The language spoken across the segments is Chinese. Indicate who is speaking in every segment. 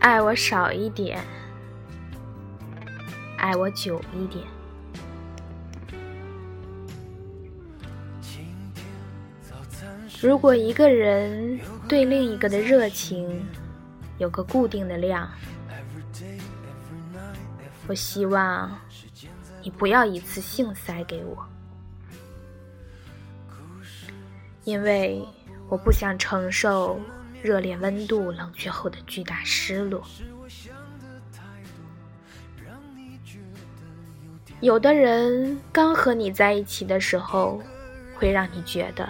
Speaker 1: 爱我少一点，爱我久一点。如果一个人对另一个的热情有个固定的量，我希望你不要一次性塞给我，因为我不想承受。热烈温度冷却后的巨大失落。有的人刚和你在一起的时候，会让你觉得，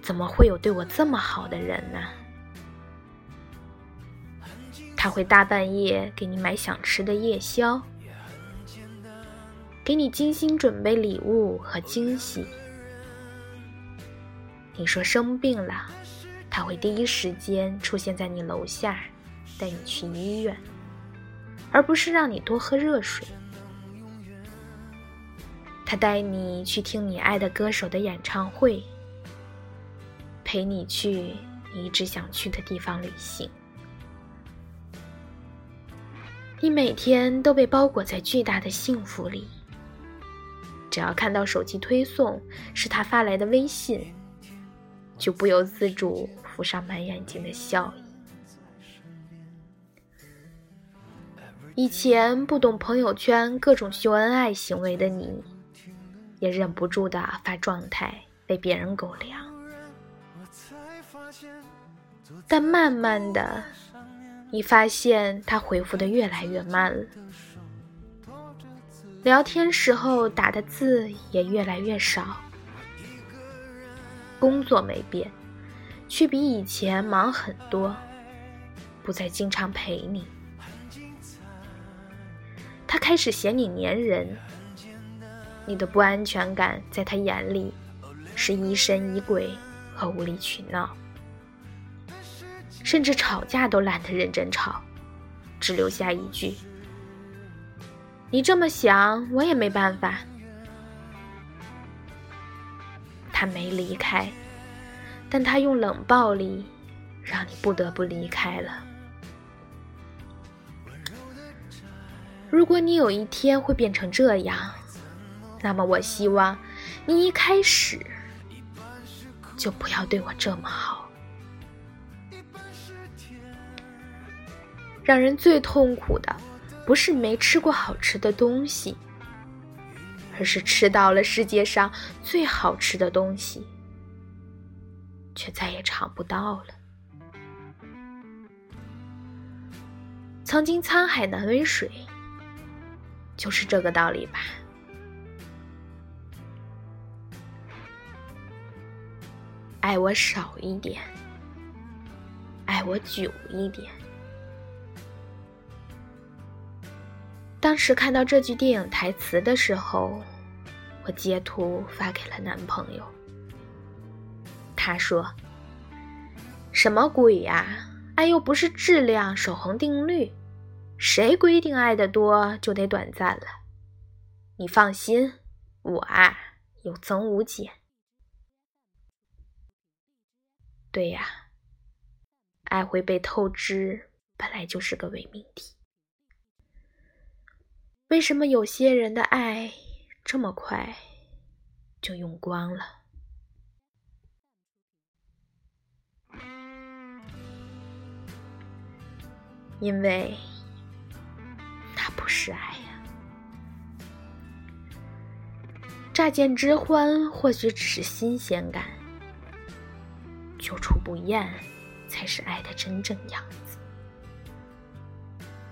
Speaker 1: 怎么会有对我这么好的人呢？他会大半夜给你买想吃的夜宵，给你精心准备礼物和惊喜。你说生病了。他会第一时间出现在你楼下，带你去医院，而不是让你多喝热水。他带你去听你爱的歌手的演唱会，陪你去你一直想去的地方旅行。你每天都被包裹在巨大的幸福里，只要看到手机推送是他发来的微信。就不由自主浮上满眼睛的笑意。以前不懂朋友圈各种秀恩爱行为的你，也忍不住的发状态被别人狗粮。但慢慢的，你发现他回复的越来越慢了，聊天时候打的字也越来越少。工作没变，却比以前忙很多，不再经常陪你。他开始嫌你粘人，你的不安全感在他眼里是疑神疑鬼和无理取闹，甚至吵架都懒得认真吵，只留下一句：“你这么想，我也没办法。”他没离开，但他用冷暴力让你不得不离开了。如果你有一天会变成这样，那么我希望你一开始就不要对我这么好。让人最痛苦的，不是没吃过好吃的东西。而是吃到了世界上最好吃的东西，却再也尝不到了。曾经沧海难为水，就是这个道理吧。爱我少一点，爱我久一点。当时看到这句电影台词的时候，我截图发给了男朋友。他说：“什么鬼呀？爱又不是质量守恒定律，谁规定爱的多就得短暂了？你放心，我啊有增无减。对呀，爱会被透支，本来就是个伪命题。”为什么有些人的爱这么快就用光了？因为那不是爱呀！乍见之欢或许只是新鲜感，久处不厌才是爱的真正样子。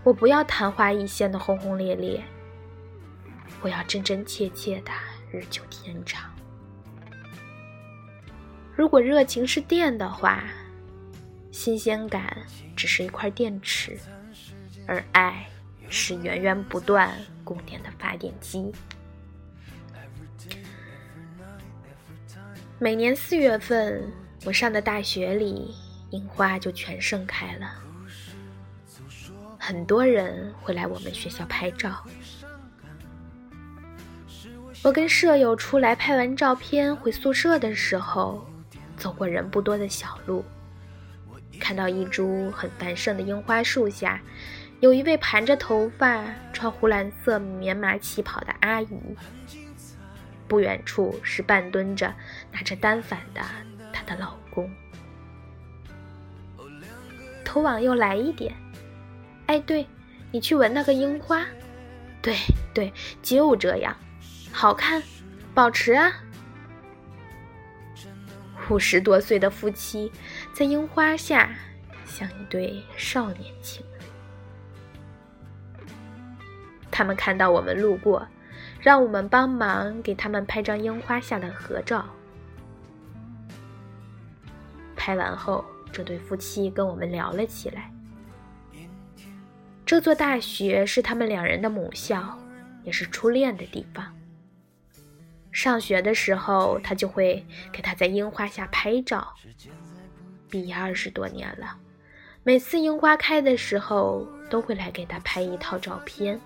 Speaker 1: 我不要昙花一现的轰轰烈烈，我要真真切切的日久天长。如果热情是电的话，新鲜感只是一块电池，而爱是源源不断供电的发电机。每年四月份，我上的大学里，樱花就全盛开了。很多人会来我们学校拍照。我跟舍友出来拍完照片回宿舍的时候，走过人不多的小路，看到一株很繁盛的樱花树下，有一位盘着头发、穿湖蓝色棉麻旗袍的阿姨。不远处是半蹲着、拿着单反的她的老公。头往右来一点，哎，对，你去闻那个樱花，对对，就这样，好看，保持啊。五十多岁的夫妻在樱花下，像一对少年情侣。他们看到我们路过，让我们帮忙给他们拍张樱花下的合照。拍完后，这对夫妻跟我们聊了起来。这座大学是他们两人的母校，也是初恋的地方。上学的时候，他就会给他在樱花下拍照。毕业二十多年了，每次樱花开的时候，都会来给他拍一套照片。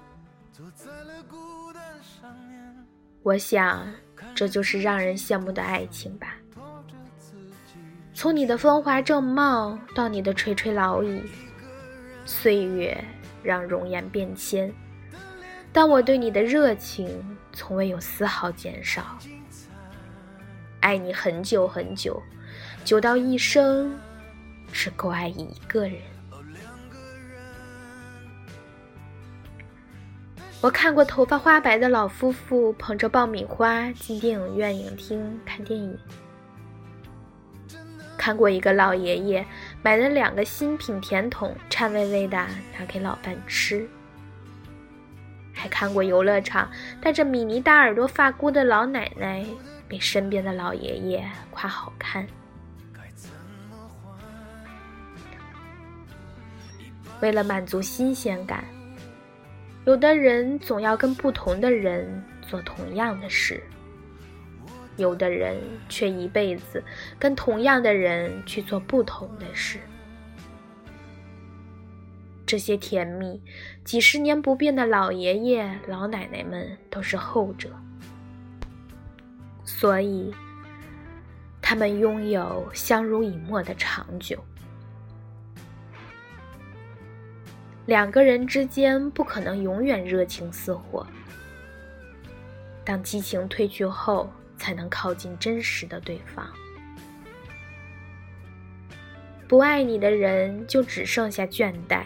Speaker 1: 我想，这就是让人羡慕的爱情吧。从你的风华正茂到你的垂垂老矣，岁月让容颜变迁。但我对你的热情从未有丝毫减少，爱你很久很久，久到一生只够爱一个人。我看过头发花白的老夫妇捧着爆米花进电影院影厅看电影，看过一个老爷爷买了两个新品甜筒，颤巍巍的拿给老伴吃。还看过游乐场戴着米妮大耳朵发箍的老奶奶被身边的老爷爷夸好看。为了满足新鲜感，有的人总要跟不同的人做同样的事，有的人却一辈子跟同样的人去做不同的事。这些甜蜜，几十年不变的老爷爷老奶奶们都是后者，所以他们拥有相濡以沫的长久。两个人之间不可能永远热情似火，当激情褪去后，才能靠近真实的对方。不爱你的人，就只剩下倦怠。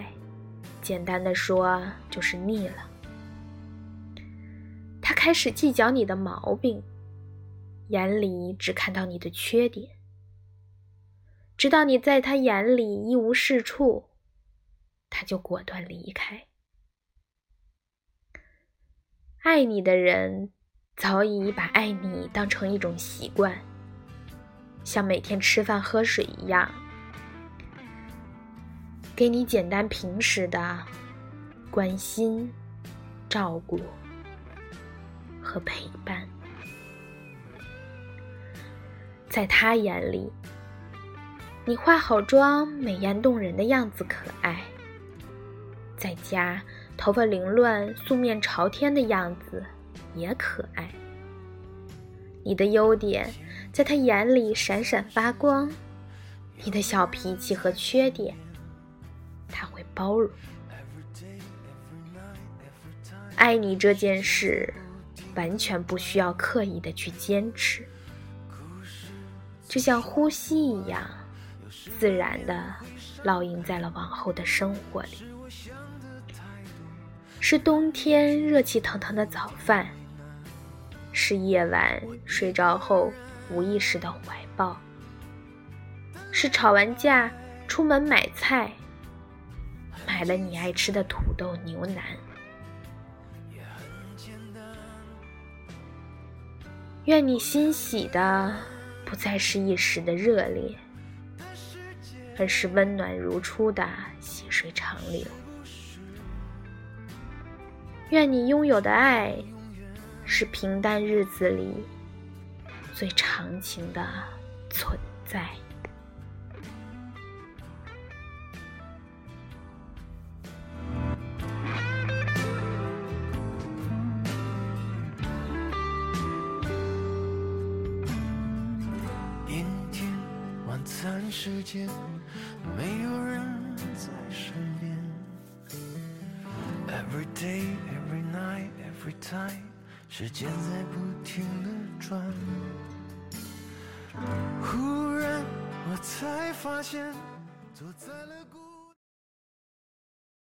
Speaker 1: 简单的说，就是腻了。他开始计较你的毛病，眼里只看到你的缺点，直到你在他眼里一无是处，他就果断离开。爱你的人，早已把爱你当成一种习惯，像每天吃饭喝水一样。给你简单平时的关心、照顾和陪伴，在他眼里，你化好妆、美艳动人的样子可爱；在家头发凌乱、素面朝天的样子也可爱。你的优点在他眼里闪闪发光，你的小脾气和缺点。他会包容，爱你这件事完全不需要刻意的去坚持，就像呼吸一样，自然的烙印在了往后的生活里。是冬天热气腾腾的早饭，是夜晚睡着后无意识的怀抱，是吵完架出门买菜。买了你爱吃的土豆牛腩。愿你欣喜的不再是一时的热烈，而是温暖如初的细水长流。愿你拥有的爱是平淡日子里最长情的存在。
Speaker 2: 餐时间没有人在身边。Every day, everytime 时间在不停的转。忽然我才发现坐在了